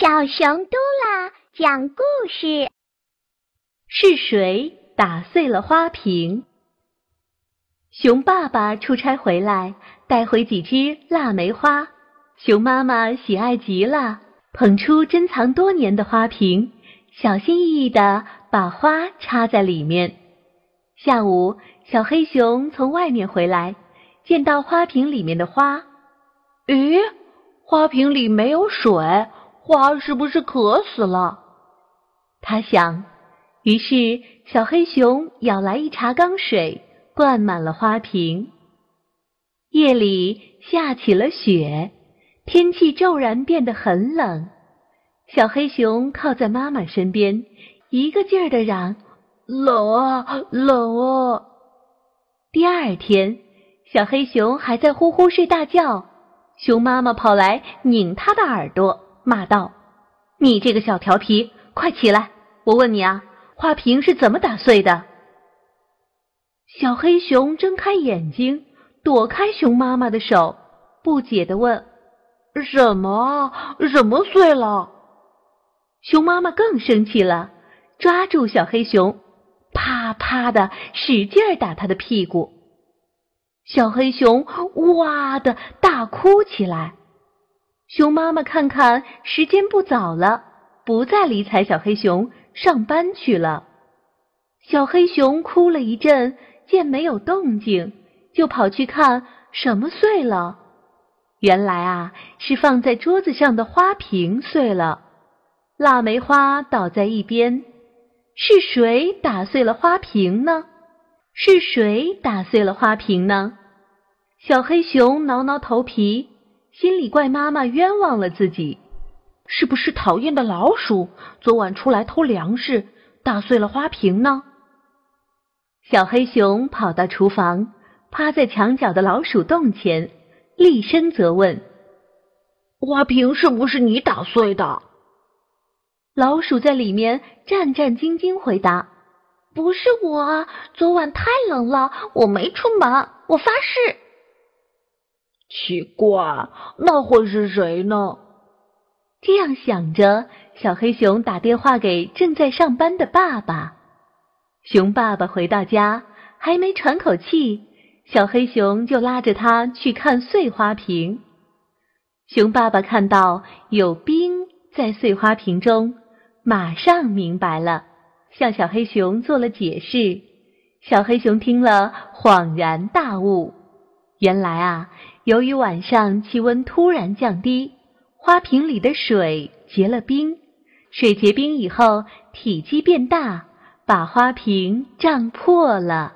小熊嘟啦讲故事：是谁打碎了花瓶？熊爸爸出差回来，带回几枝腊梅花，熊妈妈喜爱极了，捧出珍藏多年的花瓶，小心翼翼地把花插在里面。下午，小黑熊从外面回来，见到花瓶里面的花，咦，花瓶里没有水。花是不是渴死了？他想。于是，小黑熊舀来一茶缸水，灌满了花瓶。夜里下起了雪，天气骤然变得很冷。小黑熊靠在妈妈身边，一个劲儿的嚷：“冷啊，冷啊！”第二天，小黑熊还在呼呼睡大觉，熊妈妈跑来拧它的耳朵。骂道：“你这个小调皮，快起来！我问你啊，花瓶是怎么打碎的？”小黑熊睁开眼睛，躲开熊妈妈的手，不解的问：“什么？什么碎了？”熊妈妈更生气了，抓住小黑熊，啪啪的使劲打他的屁股。小黑熊哇的大哭起来。熊妈妈看看时间不早了，不再理睬小黑熊，上班去了。小黑熊哭了一阵，见没有动静，就跑去看什么碎了。原来啊，是放在桌子上的花瓶碎了，腊梅花倒在一边。是谁打碎了花瓶呢？是谁打碎了花瓶呢？小黑熊挠挠头皮。心里怪妈妈冤枉了自己，是不是讨厌的老鼠昨晚出来偷粮食，打碎了花瓶呢？小黑熊跑到厨房，趴在墙角的老鼠洞前，厉声责问：“花瓶是不是你打碎的？”老鼠在里面战战兢兢回答：“不是我，昨晚太冷了，我没出门，我发誓。”奇怪，那会是谁呢？这样想着，小黑熊打电话给正在上班的爸爸。熊爸爸回到家，还没喘口气，小黑熊就拉着他去看碎花瓶。熊爸爸看到有冰在碎花瓶中，马上明白了，向小黑熊做了解释。小黑熊听了，恍然大悟。原来啊，由于晚上气温突然降低，花瓶里的水结了冰，水结冰以后体积变大，把花瓶胀破了。